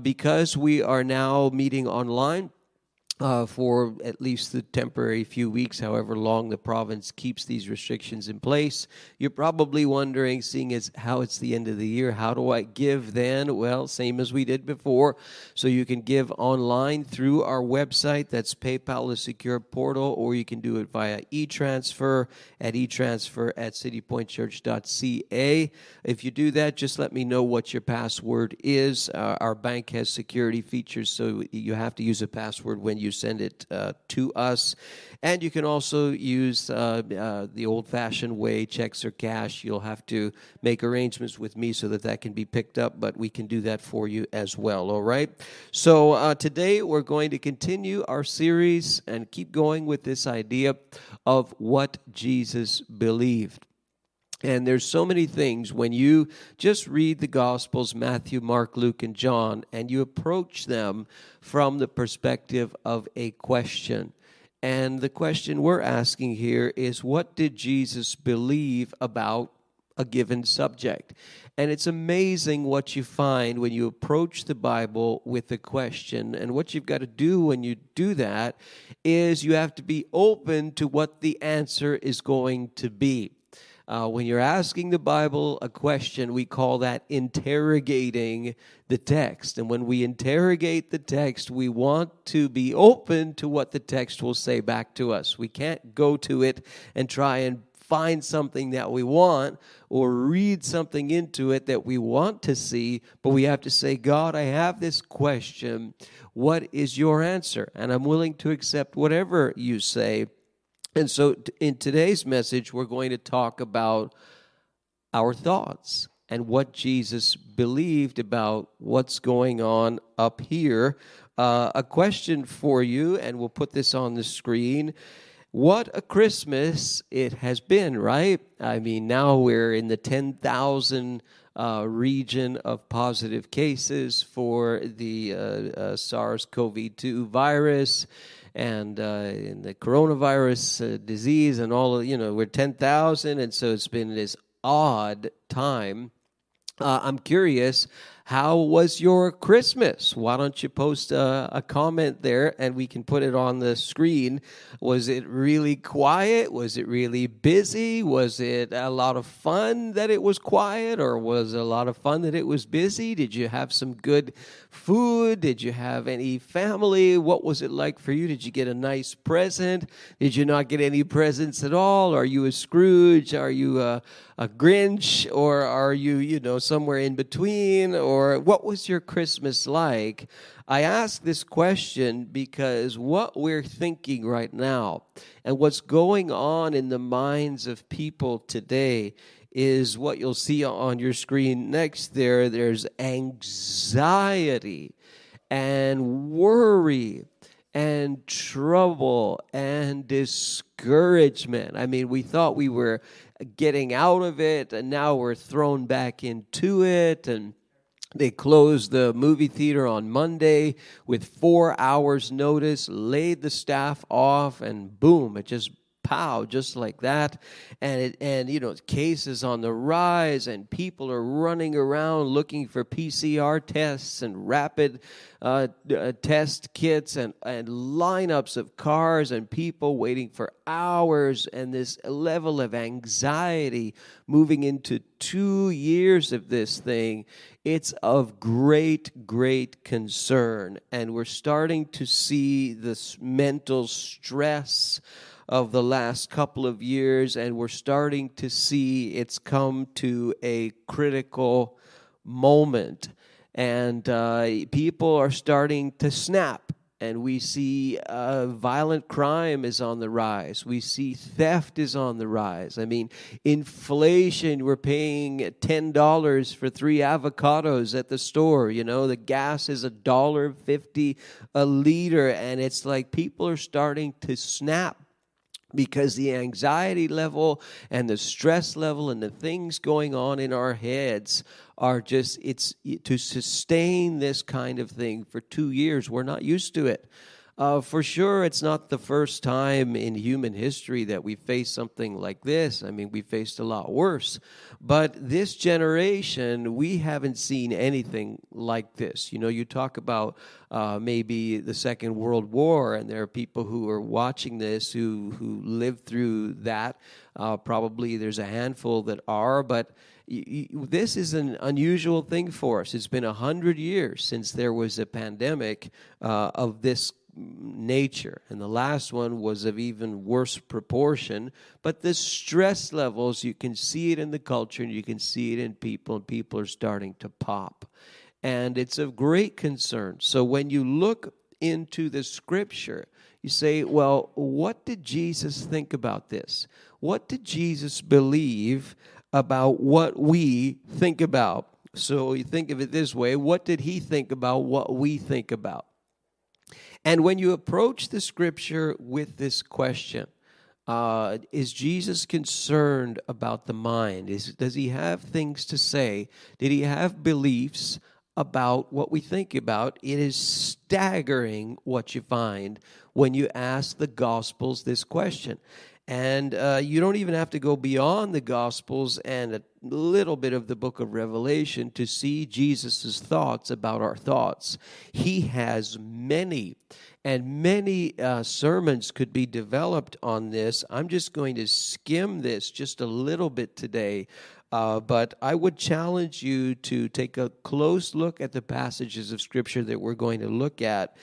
Because we are now meeting online, uh, for at least the temporary few weeks, however long the province keeps these restrictions in place. You're probably wondering, seeing as how it's the end of the year, how do I give then? Well, same as we did before. So you can give online through our website. That's PayPal, a secure portal, or you can do it via e-transfer at e-transfer at citypointchurch.ca. If you do that, just let me know what your password is. Uh, our bank has security features, so you have to use a password when you send it uh, to us. And you can also use uh, uh, the old fashioned way, checks or cash. You'll have to make arrangements with me so that that can be picked up, but we can do that for you as well, all right? So uh, today we're going to continue our series and keep going with this idea of what Jesus believed. And there's so many things when you just read the Gospels, Matthew, Mark, Luke, and John, and you approach them from the perspective of a question. And the question we're asking here is what did Jesus believe about a given subject? And it's amazing what you find when you approach the Bible with a question. And what you've got to do when you do that is you have to be open to what the answer is going to be. Uh, when you're asking the Bible a question, we call that interrogating the text. And when we interrogate the text, we want to be open to what the text will say back to us. We can't go to it and try and find something that we want or read something into it that we want to see, but we have to say, God, I have this question. What is your answer? And I'm willing to accept whatever you say and so, in today's message, we're going to talk about our thoughts and what Jesus believed about what's going on up here. Uh, a question for you, and we'll put this on the screen. What a Christmas it has been, right? I mean, now we're in the 10,000 uh, region of positive cases for the uh, uh SARS CoV 2 virus and uh, in the coronavirus uh, disease and all of, you know, we're 10,000. And so it's been this odd time. Uh, I'm curious how was your Christmas? Why don't you post a, a, comment there and we can put it on the screen? Was it really quiet? Was it really busy? Was it a lot of fun that it was quiet or was it a lot of fun that it was busy? Did you have some good food? Did you have any family? What was it like for you? Did you get a nice present? Did you not get any presents at all? Are you a Scrooge? Are you a, a Grinch? Or are you, you know, somewhere in between? Or or what was your Christmas like? I ask this question because what we're thinking right now and what's going on in the minds of people today is what you'll see on your screen next there. There's anxiety and worry and trouble and discouragement. I mean, we thought we were getting out of it, and now we're thrown back into it. And they closed the movie theater on Monday with four hours' notice, laid the staff off, and boom, it just pow, just like that. And it, and you know, cases on the rise, and people are running around looking for PCR tests and rapid uh, uh, test kits, and and lineups of cars and people waiting for hours, and this level of anxiety moving into two years of this thing. It's of great, great concern, and we're starting to see this mental stress of the last couple of years, and we're starting to see it's come to a critical moment. And uh, people are starting to snap and we see uh, violent crime is on the rise. We see theft is on the rise. I mean, inflation, we're paying $10 for three avocados at the store. You know, the gas is a dollar fifty a liter, and it's like people are starting to snap because the anxiety level and the stress level and the things going on in our heads are just it's to sustain this kind of thing for 2 years we're not used to it Uh, for sure, it's not the first time in human history that we face something like this. I mean, we faced a lot worse. But this generation, we haven't seen anything like this. You know, you talk about uh, maybe the Second World War, and there are people who are watching this who, who lived through that. Uh, probably there's a handful that are, but this is an unusual thing for us. It's been a hundred years since there was a pandemic uh, of this nature. And the last one was of even worse proportion. But the stress levels, you can see it in the culture and you can see it in people, and people are starting to pop. And it's of great concern. So when you look into the scripture, you say, well, what did Jesus think about this? What did Jesus believe about what we think about? So you think of it this way what did he think about what we think about? And when you approach the scripture with this question, uh, is Jesus concerned about the mind? Is, does he have things to say? Did he have beliefs about what we think about? It is staggering what you find when you ask the Gospels this question. And uh, you don't even have to go beyond the Gospels and a little bit of the book of Revelation to see Jesus' thoughts about our thoughts. He has many, and many uh, sermons could be developed on this. I'm just going to skim this just a little bit today. Uh, but I would challenge you to take a close look at the passages of Scripture that we're going to look at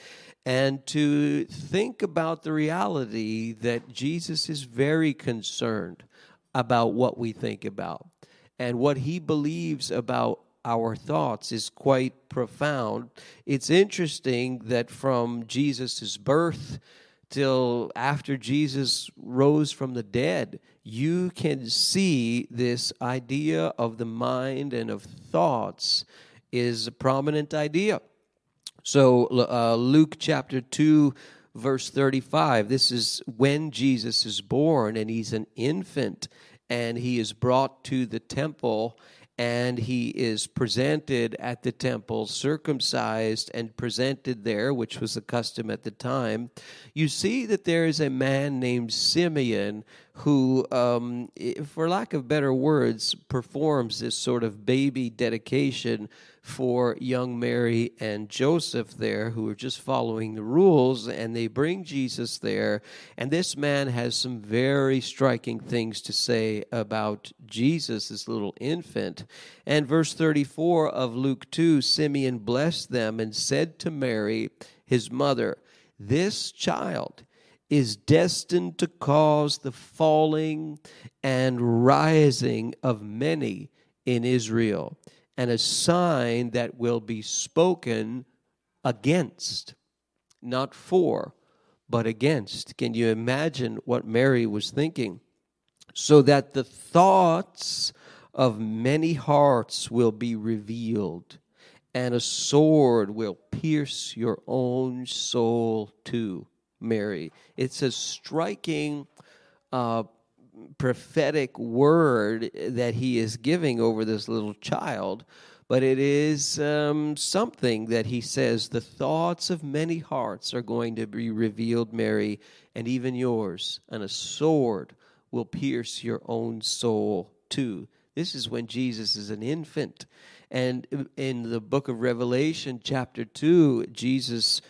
and to think about the reality that Jesus is very concerned about what we think about. And what he believes about our thoughts is quite profound. It's interesting that from Jesus' birth till after Jesus rose from the dead, you can see this idea of the mind and of thoughts is a prominent idea. So, uh, Luke chapter 2, verse 35, this is when Jesus is born and he's an infant and he is brought to the temple and he is presented at the temple, circumcised and presented there, which was the custom at the time. You see that there is a man named Simeon who, um, for lack of better words, performs this sort of baby dedication for young Mary and Joseph there, who are just following the rules, and they bring Jesus there. And this man has some very striking things to say about Jesus, this little infant. And verse 34 of Luke 2 Simeon blessed them and said to Mary, his mother, This child is destined to cause the falling and rising of many in Israel and a sign that will be spoken against, not for, but against. Can you imagine what Mary was thinking? So that the thoughts of many hearts will be revealed, and a sword will pierce your own soul too, Mary. It's a striking uh, prophetic word that he is giving over this little child, but it is um, something that he says the thoughts of many hearts are going to be revealed, Mary, and even yours, and a sword will pierce your own soul too. This is when Jesus is an infant. And in the book of Revelation, chapter 2, Jesus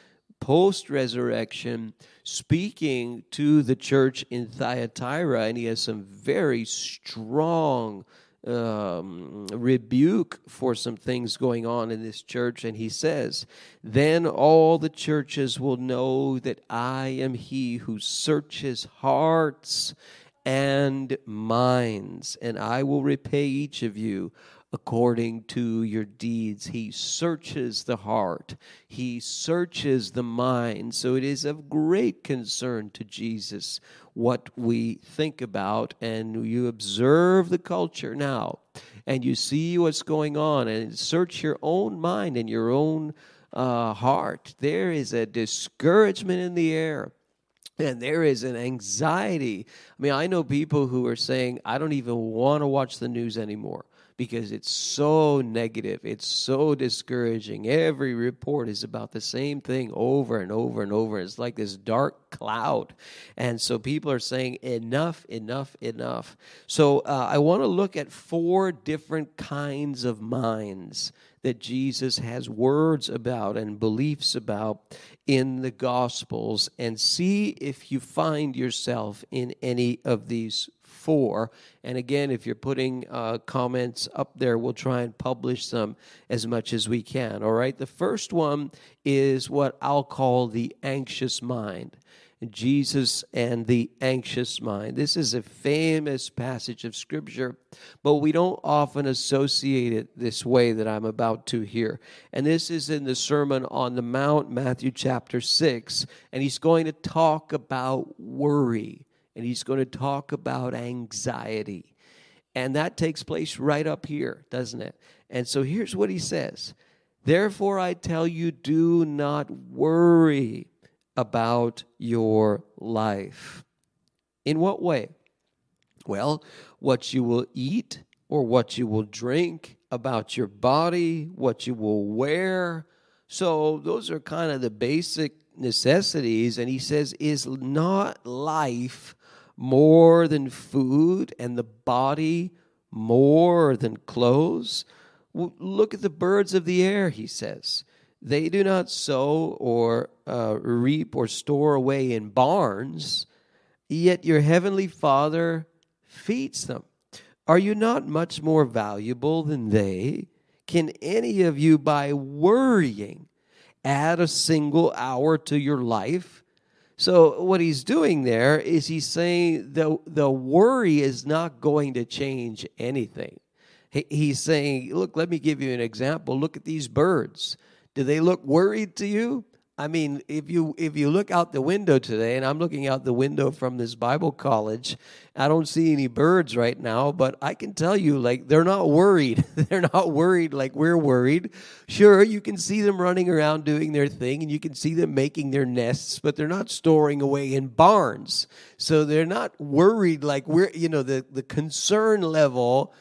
post resurrection speaking to the church in Thyatira, and he has some very strong um, rebuke for some things going on in this church. And he says, Then all the churches will know that I am he who searches hearts and minds, and I will repay each of you according to your deeds. He searches the heart, He searches the mind. So it is of great concern to Jesus what we think about, and you observe the culture now, and you see what's going on, and search your own mind and your own uh, heart. There is a discouragement in the air. And there is an anxiety. I mean, I know people who are saying, I don't even want to watch the news anymore because it's so negative. It's so discouraging. Every report is about the same thing over and over and over. It's like this dark cloud. And so people are saying, enough, enough, enough. So uh, I want to look at four different kinds of minds that Jesus has words about and beliefs about in the Gospels and see if you find yourself in any of these four. And again, if you're putting uh, comments up there, we'll try and publish them as much as we can. All right. The first one is what I'll call the anxious mind. Jesus and the anxious mind. This is a famous passage of Scripture, but we don't often associate it this way that I'm about to hear. And this is in the Sermon on the Mount, Matthew chapter 6, and he's going to talk about worry and he's going to talk about anxiety. And that takes place right up here, doesn't it? And so here's what he says Therefore, I tell you, do not worry about your life. In what way? Well, what you will eat or what you will drink, about your body, what you will wear. So, those are kind of the basic necessities. And he says, Is not life more than food and the body more than clothes? Look at the birds of the air, he says. They do not sow or uh, reap or store away in barns, yet your heavenly Father feeds them. Are you not much more valuable than they? Can any of you, by worrying, add a single hour to your life? So what he's doing there is he's saying the the worry is not going to change anything. He, he's saying, look, let me give you an example. Look at these birds. Do they look worried to you? I mean, if you if you look out the window today, and I'm looking out the window from this Bible college, I don't see any birds right now, but I can tell you, like they're not worried. they're not worried like we're worried. Sure, you can see them running around doing their thing, and you can see them making their nests, but they're not storing away in barns. So they're not worried like we're. You know, the the concern level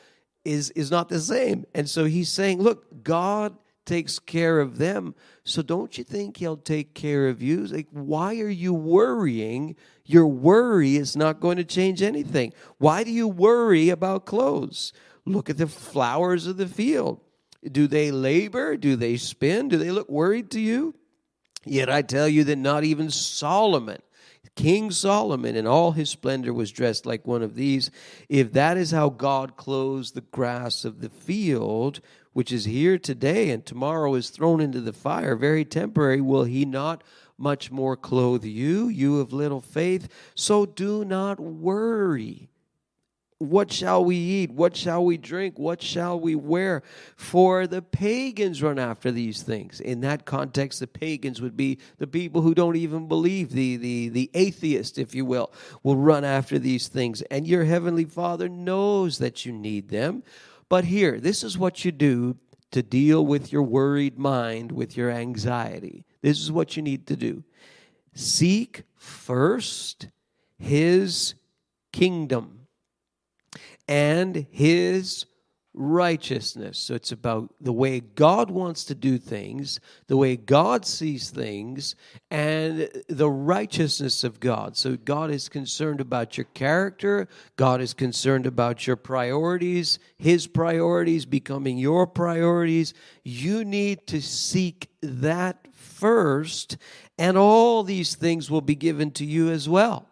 is is not the same. And so he's saying, look, God takes care of them. So don't you think he'll take care of you? Like, why are you worrying? Your worry is not going to change anything. Why do you worry about clothes? Look at the flowers of the field. Do they labor? Do they spin? Do they look worried to you? Yet I tell you that not even Solomon, King Solomon, in all his splendor, was dressed like one of these. If that is how God clothes the grass of the field, which is here today and tomorrow is thrown into the fire, very temporary, will he not much more clothe you, you of little faith? So do not worry. What shall we eat? What shall we drink? What shall we wear? For the pagans run after these things. In that context, the pagans would be the people who don't even believe, the, the, the atheist, if you will, will run after these things. And your heavenly Father knows that you need them. But here, this is what you do to deal with your worried mind, with your anxiety. This is what you need to do seek first his kingdom and his righteousness. So it's about the way God wants to do things, the way God sees things, and the righteousness of God. So God is concerned about your character, God is concerned about your priorities, His priorities becoming your priorities. You need to seek that first, and all these things will be given to you as well.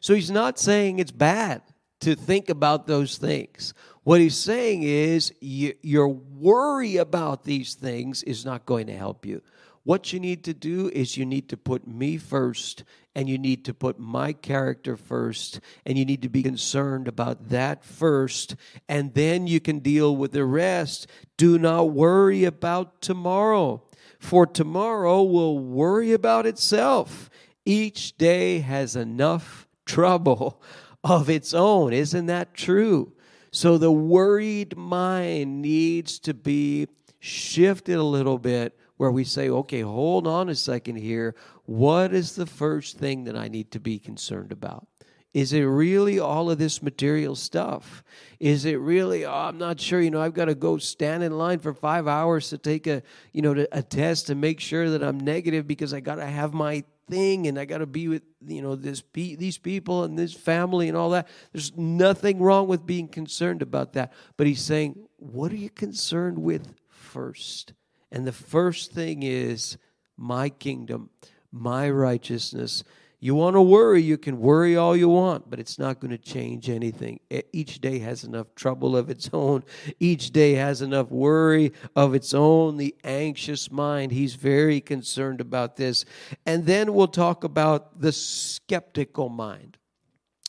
So He's not saying it's bad to think about those things. What he's saying is you, your worry about these things is not going to help you. What you need to do is you need to put me first and you need to put my character first and you need to be concerned about that first and then you can deal with the rest. Do not worry about tomorrow, for tomorrow will worry about itself. Each day has enough trouble of its own. Isn't that true? So the worried mind needs to be shifted a little bit where we say, okay, hold on a second here. What is the first thing that I need to be concerned about? Is it really all of this material stuff? Is it really, oh, I'm not sure, you know, I've got to go stand in line for five hours to take a, you know, a test to make sure that I'm negative because I got to have my thing and I got to be with, you know, this these people and this family and all that. There's nothing wrong with being concerned about that. But he's saying, what are you concerned with first? And the first thing is my kingdom, my righteousness you want to worry, you can worry all you want, but it's not going to change anything. Each day has enough trouble of its own. Each day has enough worry of its own. The anxious mind, he's very concerned about this. And then we'll talk about the skeptical mind.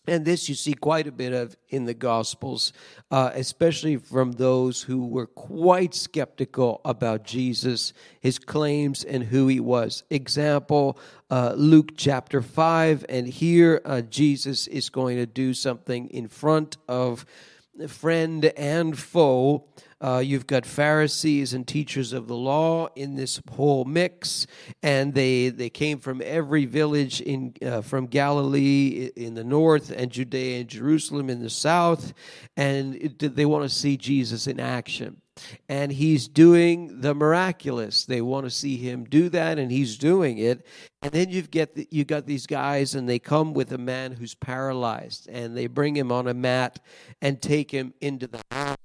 And this you see quite a bit of in the Gospels, uh, especially from those who were quite skeptical about Jesus, his claims, and who he was. Example uh, Luke chapter 5, and here uh, Jesus is going to do something in front of friend and foe. Uh, you've got Pharisees and teachers of the law in this whole mix, and they they came from every village in uh, from Galilee in the north and Judea and Jerusalem in the south, and it, they want to see Jesus in action. And he's doing the miraculous. They want to see him do that, and he's doing it. And then you've get the, you got these guys, and they come with a man who's paralyzed, and they bring him on a mat and take him into the house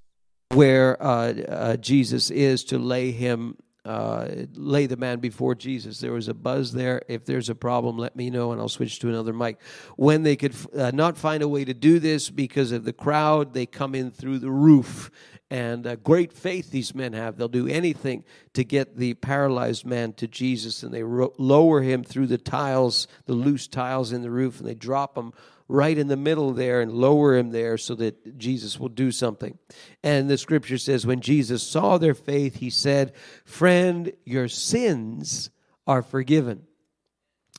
where uh, uh, Jesus is to lay him, uh, lay the man before Jesus. There was a buzz there. If there's a problem, let me know and I'll switch to another mic. When they could uh, not find a way to do this because of the crowd, they come in through the roof. And uh, great faith these men have. They'll do anything to get the paralyzed man to Jesus, and they ro- lower him through the tiles, the loose tiles in the roof, and they drop him right in the middle there and lower him there so that Jesus will do something. And the scripture says, when Jesus saw their faith, he said, Friend, your sins are forgiven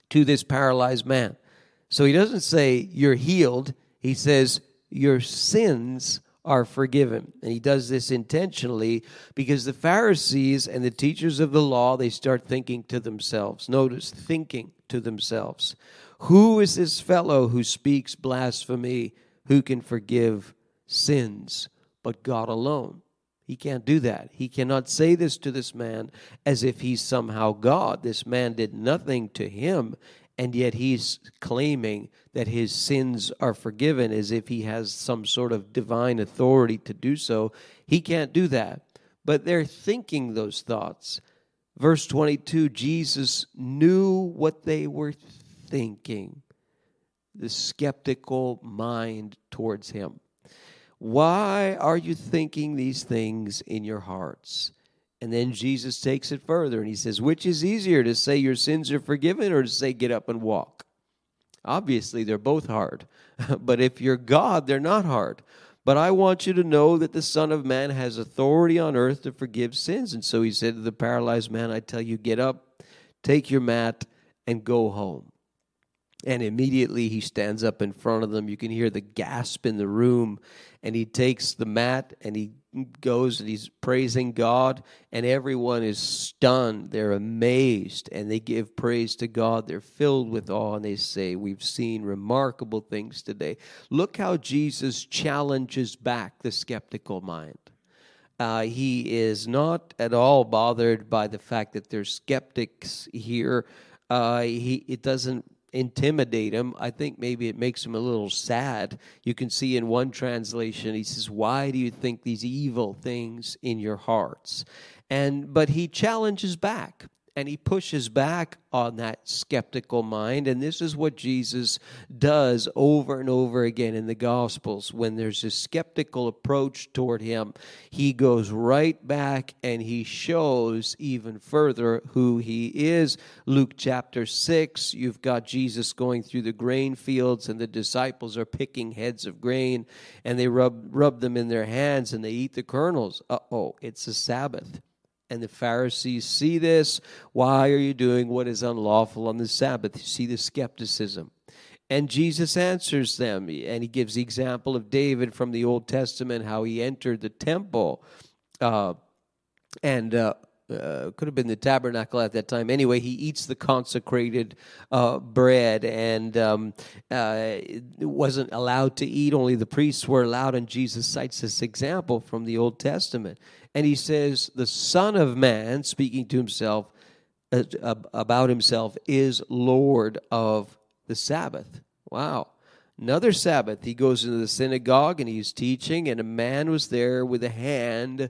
to this paralyzed man. So he doesn't say, You're healed. He says, Your sins are forgiven. And he does this intentionally because the Pharisees and the teachers of the law, they start thinking to themselves. Notice, thinking to themselves. Who is this fellow who speaks blasphemy, who can forgive sins but God alone? He can't do that. He cannot say this to this man as if he's somehow God. This man did nothing to him, and yet he's claiming that his sins are forgiven as if he has some sort of divine authority to do so. He can't do that. But they're thinking those thoughts. Verse 22 Jesus knew what they were thinking, the skeptical mind towards Him. Why are you thinking these things in your hearts? And then Jesus takes it further and he says, Which is easier to say your sins are forgiven or to say get up and walk? Obviously, they're both hard. but if you're God, they're not hard. But I want you to know that the Son of Man has authority on earth to forgive sins. And so he said to the paralyzed man, I tell you, get up, take your mat, and go home. And immediately he stands up in front of them. You can hear the gasp in the room. And he takes the mat and he goes and he's praising God. And everyone is stunned. They're amazed and they give praise to God. They're filled with awe and they say, We've seen remarkable things today. Look how Jesus challenges back the skeptical mind. Uh, he is not at all bothered by the fact that there's skeptics here. Uh, he it doesn't intimidate him. I think maybe it makes him a little sad. You can see in one translation, he says, Why do you think these evil things in your hearts? And but he challenges back and he pushes back on that skeptical mind. And this is what Jesus does over and over again in the Gospels. When there's a skeptical approach toward him, he goes right back and he shows even further who he is. Luke chapter 6, you've got Jesus going through the grain fields, and the disciples are picking heads of grain, and they rub, rub them in their hands and they eat the kernels. Uh oh, it's a Sabbath. And the Pharisees see this. Why are you doing what is unlawful on the Sabbath? You see the skepticism. And Jesus answers them, and he gives the example of David from the Old Testament, how he entered the temple uh, and uh, uh, could have been the tabernacle at that time. Anyway, he eats the consecrated uh, bread and um, uh, wasn't allowed to eat. Only the priests were allowed, and Jesus cites this example from the Old Testament. And he says, The Son of Man, speaking to himself uh, about himself, is Lord of the Sabbath. Wow. Another Sabbath, he goes into the synagogue and he's teaching, and a man was there with a hand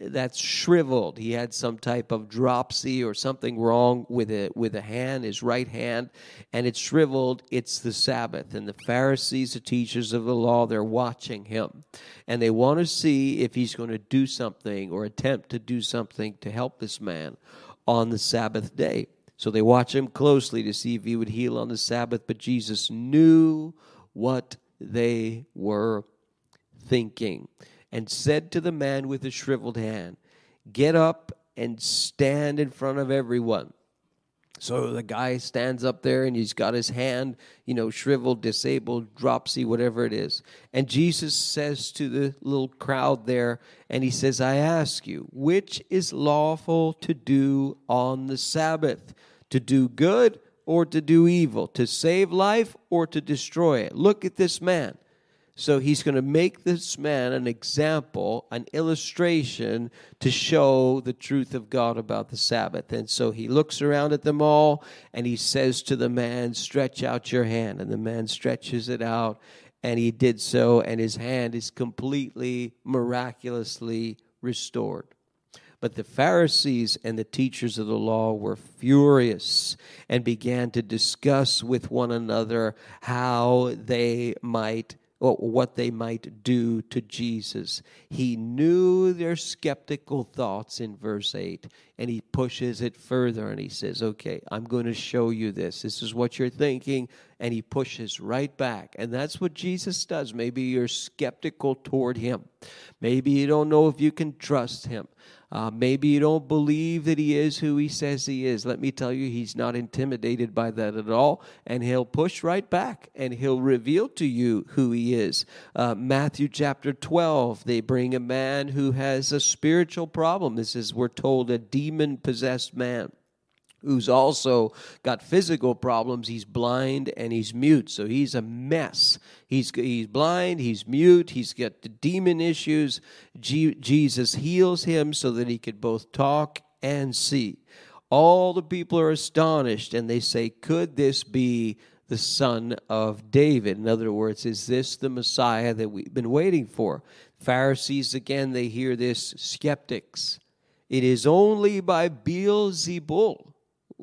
that's shriveled. He had some type of dropsy or something wrong with it with a hand, his right hand, and it's shriveled. It's the Sabbath, and the Pharisees, the teachers of the law, they're watching him, and they want to see if he's going to do something or attempt to do something to help this man on the Sabbath day. So they watch him closely to see if he would heal on the Sabbath, but Jesus knew what they were thinking and said to the man with the shriveled hand, Get up and stand in front of everyone. So the guy stands up there and he's got his hand, you know, shriveled, disabled, dropsy, whatever it is. And Jesus says to the little crowd there, and he says, I ask you, which is lawful to do on the Sabbath? To do good or to do evil? To save life or to destroy it? Look at this man. So he's going to make this man an example, an illustration to show the truth of God about the Sabbath. And so he looks around at them all and he says to the man, Stretch out your hand. And the man stretches it out. And he did so, and his hand is completely, miraculously restored. But the Pharisees and the teachers of the law were furious and began to discuss with one another how they might what they might do to Jesus. He knew their skeptical thoughts in verse 8, and he pushes it further and he says, Okay, I'm going to show you this. This is what you're thinking. And he pushes right back. And that's what Jesus does. Maybe you're skeptical toward him. Maybe you don't know if you can trust him. Uh, maybe you don't believe that he is who he says he is. Let me tell you, he's not intimidated by that at all, and he'll push right back and he'll reveal to you who he is. Uh, Matthew chapter 12, they bring a man who has a spiritual problem. This is, we're told, a demon possessed man who's also got physical problems. He's blind and he's mute, so he's a mess. He's he's blind, he's mute, he's got demon issues. Jesus heals him so that he could both talk and see. All the people are astonished and they say, "Could this be the son of David?" In other words, is this the Messiah that we've been waiting for? Pharisees again, they hear this. Skeptics. It is only by Beelzebul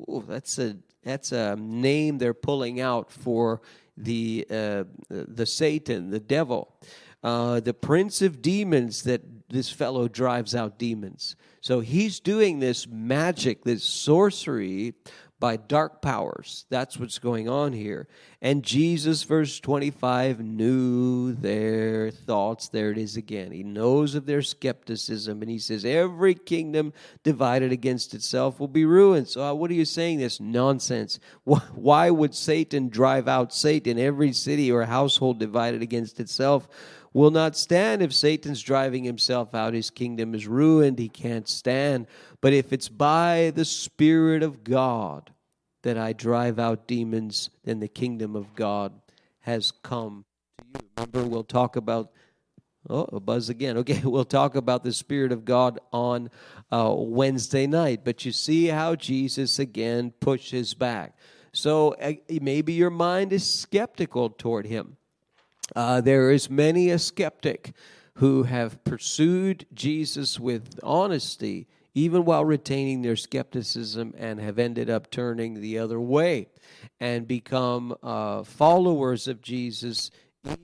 Ooh, that's a that's a name they're pulling out for the uh, the Satan, the devil, uh, the prince of demons. That this fellow drives out demons. So he's doing this magic, this sorcery, by dark powers. That's what's going on here. And Jesus, verse 25, knew their thoughts. There it is again. He knows of their skepticism, and he says, Every kingdom divided against itself will be ruined. So, uh, what are you saying? This nonsense. Why would Satan drive out Satan? Every city or household divided against itself will not stand. If Satan's driving himself out, his kingdom is ruined. He can't stand. But if it's by the Spirit of God that I drive out demons, then the kingdom of God has come to you. Remember, we'll talk about. Oh, a buzz again. Okay, we'll talk about the Spirit of God on uh, Wednesday night. But you see how Jesus again pushes back. So uh, maybe your mind is skeptical toward him. Uh, there is many a skeptic who have pursued Jesus with honesty even while retaining their skepticism, and have ended up turning the other way and become uh, followers of Jesus even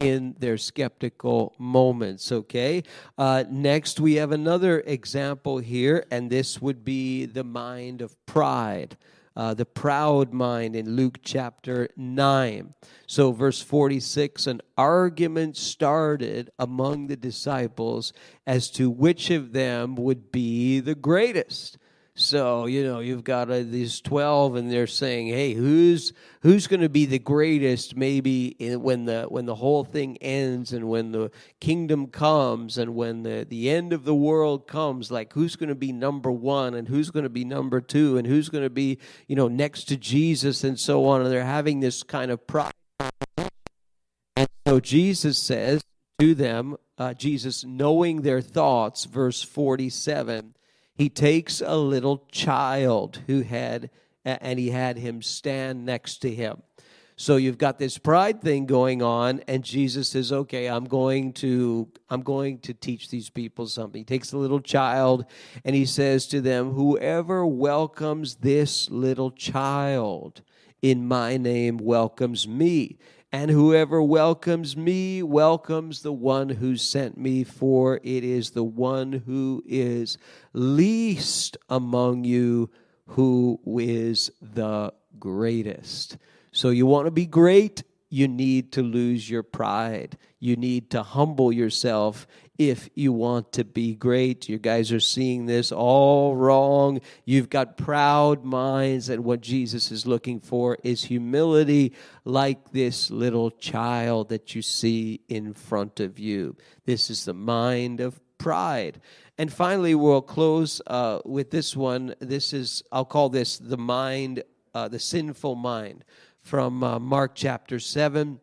in their skeptical moments. Okay. Uh, next, we have another example here, and this would be the mind of pride uh, the proud mind in Luke chapter 9. So, verse 46 an argument started among the disciples as to which of them would be the greatest. So you know you've got uh, these twelve, and they're saying, "Hey, who's who's going to be the greatest? Maybe in, when the when the whole thing ends, and when the kingdom comes, and when the the end of the world comes, like who's going to be number one, and who's going to be number two, and who's going to be you know next to Jesus, and so on." And they're having this kind of pride. And so Jesus says to them, uh, Jesus, knowing their thoughts, verse forty-seven he takes a little child who had, and he had him stand next to him. So you've got this pride thing going on, and Jesus says, "Okay, I'm going to I'm going to teach these people something." He takes the little child, and he says to them, "Whoever welcomes this little child in my name welcomes me." And whoever welcomes me welcomes the one who sent me, for it is the one who is least among you who is the greatest. So you want to be great? you need to lose your pride. You need to humble yourself if you want to be great. You guys are seeing this all wrong. You've got proud minds, and what Jesus is looking for is humility, like this little child that you see in front of you. This is the mind of pride. And finally, we'll close uh, with this one. This is, I'll call this the mind, uh, the sinful mind from uh, Mark chapter 7.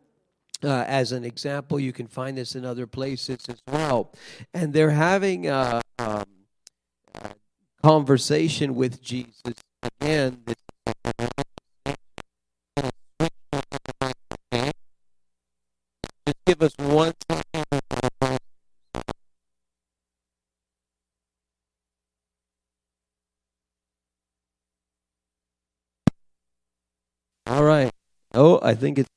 Uh, as an example, you can find this in other places as well. And they're having a, um, a conversation with Jesus. Again, just give us one All right. Oh, I think it's.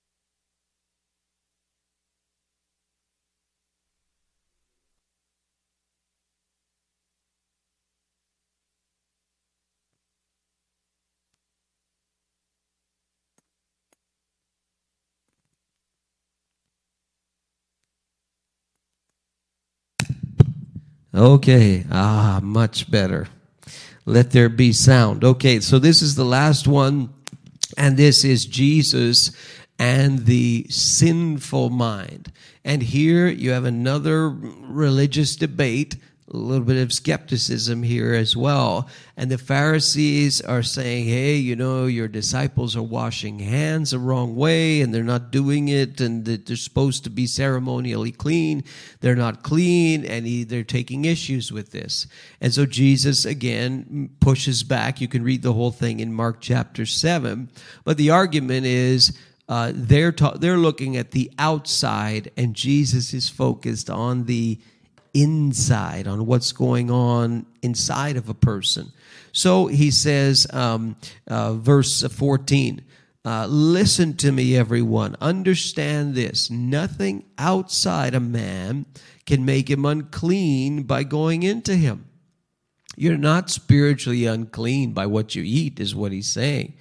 Okay. Ah, much better. Let there be sound. Okay, so this is the last one and this is Jesus and the sinful mind. And here you have another religious debate, a little bit of skepticism here as well. And the Pharisees are saying, hey, you know, your disciples are washing hands the wrong way and they're not doing it and they're supposed to be ceremonially clean. They're not clean and he, they're taking issues with this. And so Jesus again pushes back. You can read the whole thing in Mark chapter 7. But the argument is, uh, they're ta- they're looking at the outside, and Jesus is focused on the inside, on what's going on inside of a person. So he says, um, uh, verse 14, uh, listen to me, everyone. Understand this. Nothing outside a man can make him unclean by going into him. You're not spiritually unclean by what you eat, is what he's saying.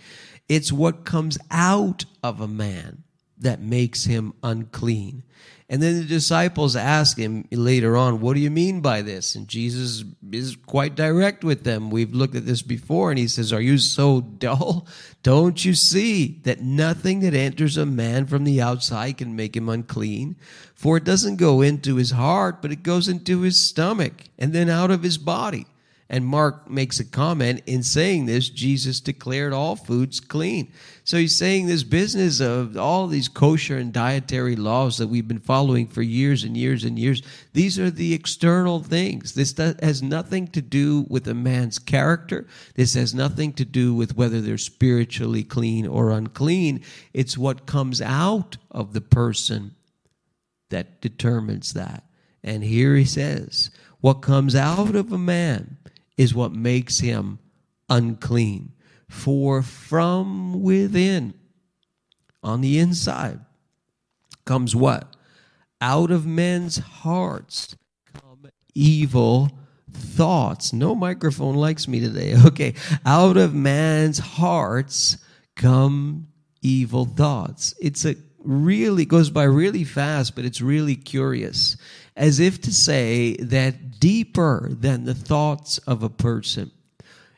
It's what comes out of a man that makes him unclean. And then the disciples ask him later on, What do you mean by this? And Jesus is quite direct with them. We've looked at this before, and he says, Are you so dull? Don't you see that nothing that enters a man from the outside can make him unclean? For it doesn't go into his heart, but it goes into his stomach and then out of his body. And Mark makes a comment in saying this, Jesus declared all foods clean. So he's saying this business of all these kosher and dietary laws that we've been following for years and years and years, these are the external things. This has nothing to do with a man's character. This has nothing to do with whether they're spiritually clean or unclean. It's what comes out of the person that determines that. And here he says, what comes out of a man is what makes him unclean. For from within, on the inside, comes what? Out of men's hearts come evil thoughts. No microphone likes me today. Okay. Out of man's hearts come evil thoughts. It's a really goes by really fast, but it's really curious. As if to say that deeper than the thoughts of a person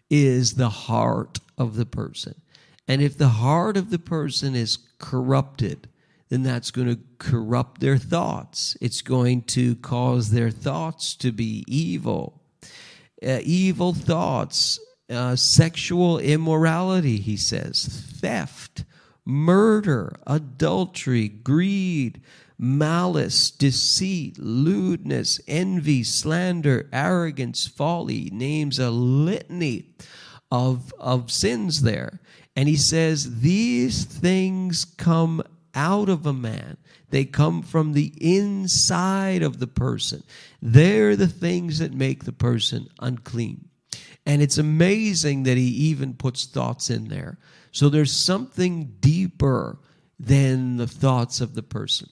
is the heart of the person. And if the heart of the person is corrupted, then that's going to corrupt their thoughts. It's going to cause their thoughts to be evil. Uh, evil thoughts, uh, sexual immorality, he says, theft, murder, adultery, greed, malice, deceit, lewdness, envy, slander, arrogance, folly, names a litany of, of sins there. And he says, These things come out of a man. They come from the inside of the person. They're the things that make the person unclean. And it's amazing that he even puts thoughts in there. So there's something deeper than the thoughts of the person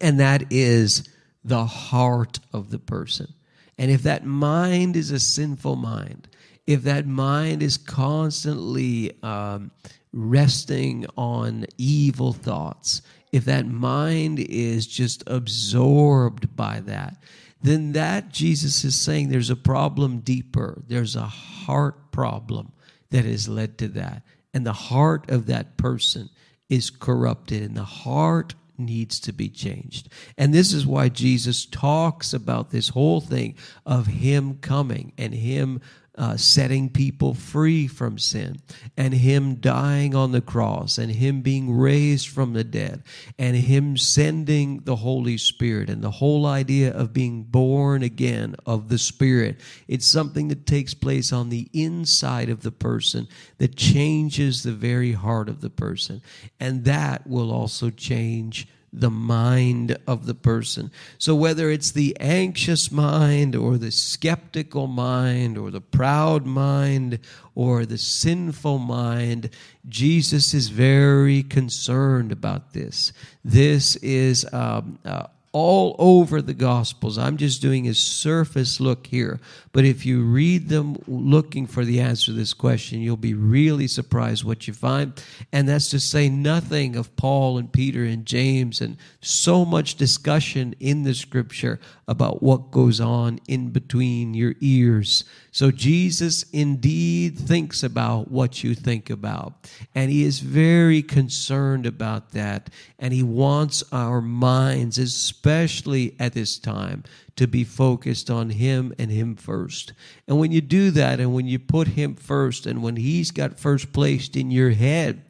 and that is the heart of the person. And if that mind is a sinful mind, if that mind is constantly um, resting on evil thoughts, if that mind is just absorbed by that, then that Jesus is saying there's a problem deeper. There's a heart problem that has led to that. And the heart of that person is corrupted, and the heart needs to be changed. And this is why Jesus talks about this whole thing of Him coming and Him uh, setting people free from sin, and Him dying on the cross, and Him being raised from the dead, and Him sending the Holy Spirit, and the whole idea of being born again of the Spirit. It's something that takes place on the inside of the person that changes the very heart of the person, and that will also change the mind of the person. So, whether it's the anxious mind or the skeptical mind or the proud mind or the sinful mind, Jesus is very concerned about this. This is um, uh, all over the Gospels. I'm just doing a surface look here. But if you read them looking for the answer to this question, you'll be really surprised what you find. And that's to say nothing of Paul and Peter and James and so much discussion in the scripture about what goes on in between your ears. So Jesus indeed thinks about what you think about. And he is very concerned about that. And he wants our minds, especially at this time, to be focused on him and him first. And when you do that, and when you put him first, and when he's got first placed in your head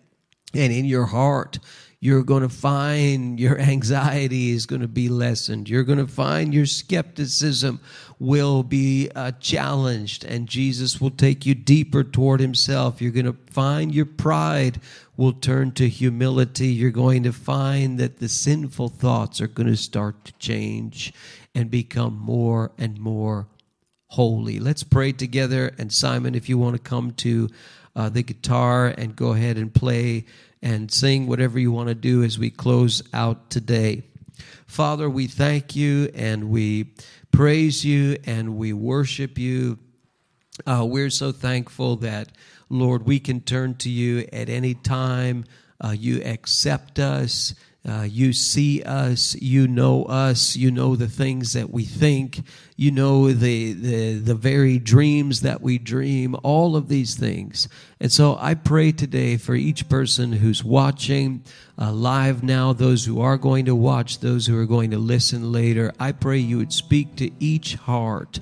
and in your heart, you're going to find your anxiety is going to be lessened. You're going to find your skepticism will be uh, challenged, and Jesus will take you deeper toward Himself. You're going to find your pride will turn to humility. You're going to find that the sinful thoughts are going to start to change and become more and more holy. Let's pray together. And Simon, if you want to come to uh, the guitar and go ahead and play and sing whatever you want to do as we close out today. Father, we thank you and we praise you and we worship you. Uh, we're so thankful that, Lord, we can turn to you at any time. Uh, you accept us. Uh, you see us, you know us, you know the things that we think, you know the, the, the very dreams that we dream, all of these things. And so I pray today for each person who's watching uh, live now, those who are going to watch, those who are going to listen later. I pray you would speak to each heart.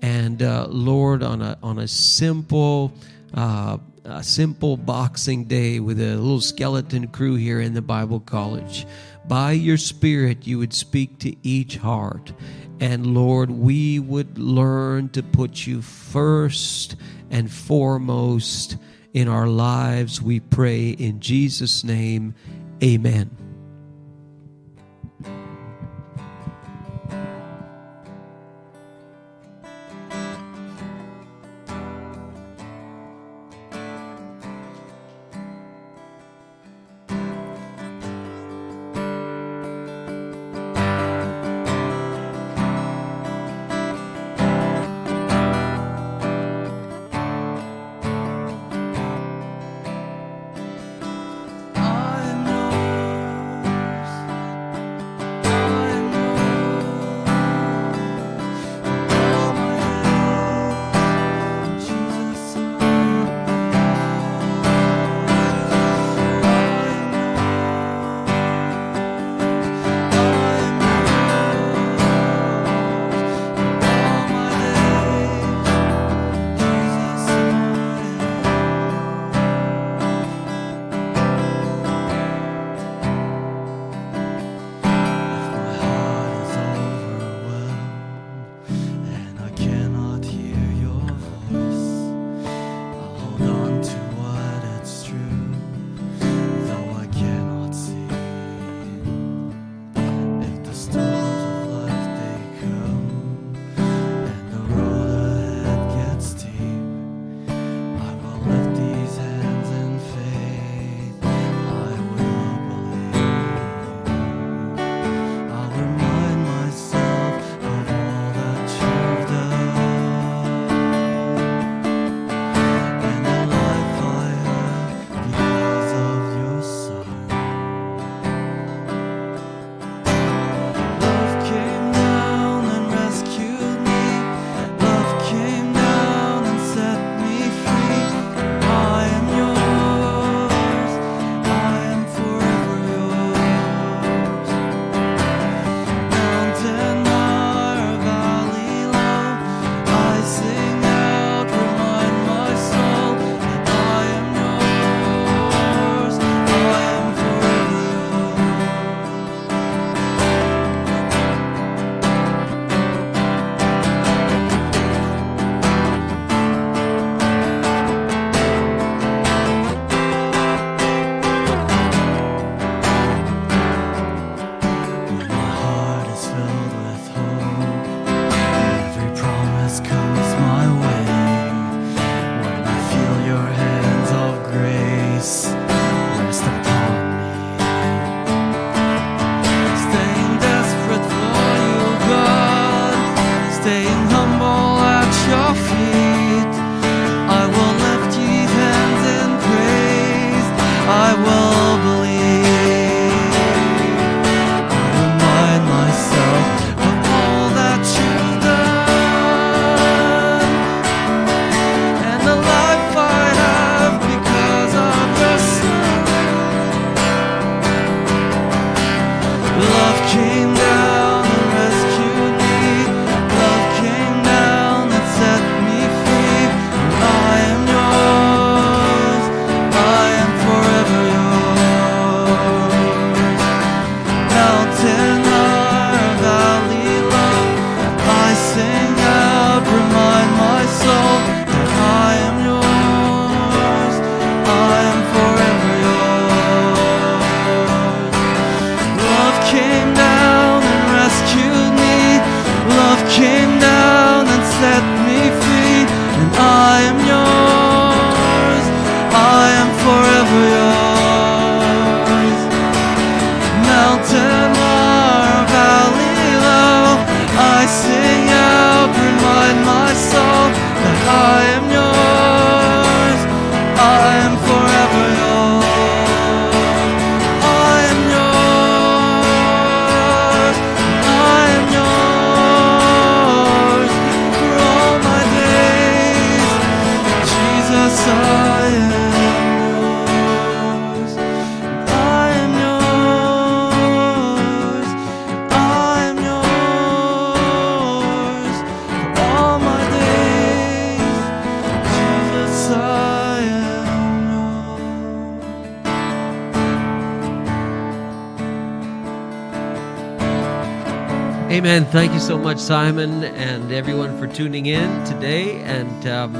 And uh, Lord, on a, on a simple, uh, a simple boxing day with a little skeleton crew here in the Bible College. By your Spirit, you would speak to each heart. And Lord, we would learn to put you first and foremost in our lives. We pray in Jesus' name. Amen. Amen. Thank you so much, Simon, and everyone for tuning in today. And um,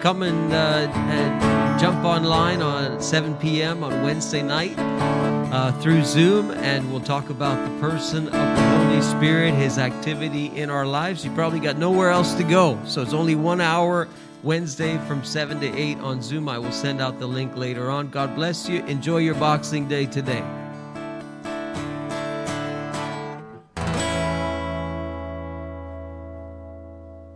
come and, uh, and jump online on 7 p.m. on Wednesday night uh, through Zoom, and we'll talk about the person of the Holy Spirit, His activity in our lives. You probably got nowhere else to go, so it's only one hour. Wednesday from 7 to 8 on Zoom. I will send out the link later on. God bless you. Enjoy your Boxing Day today.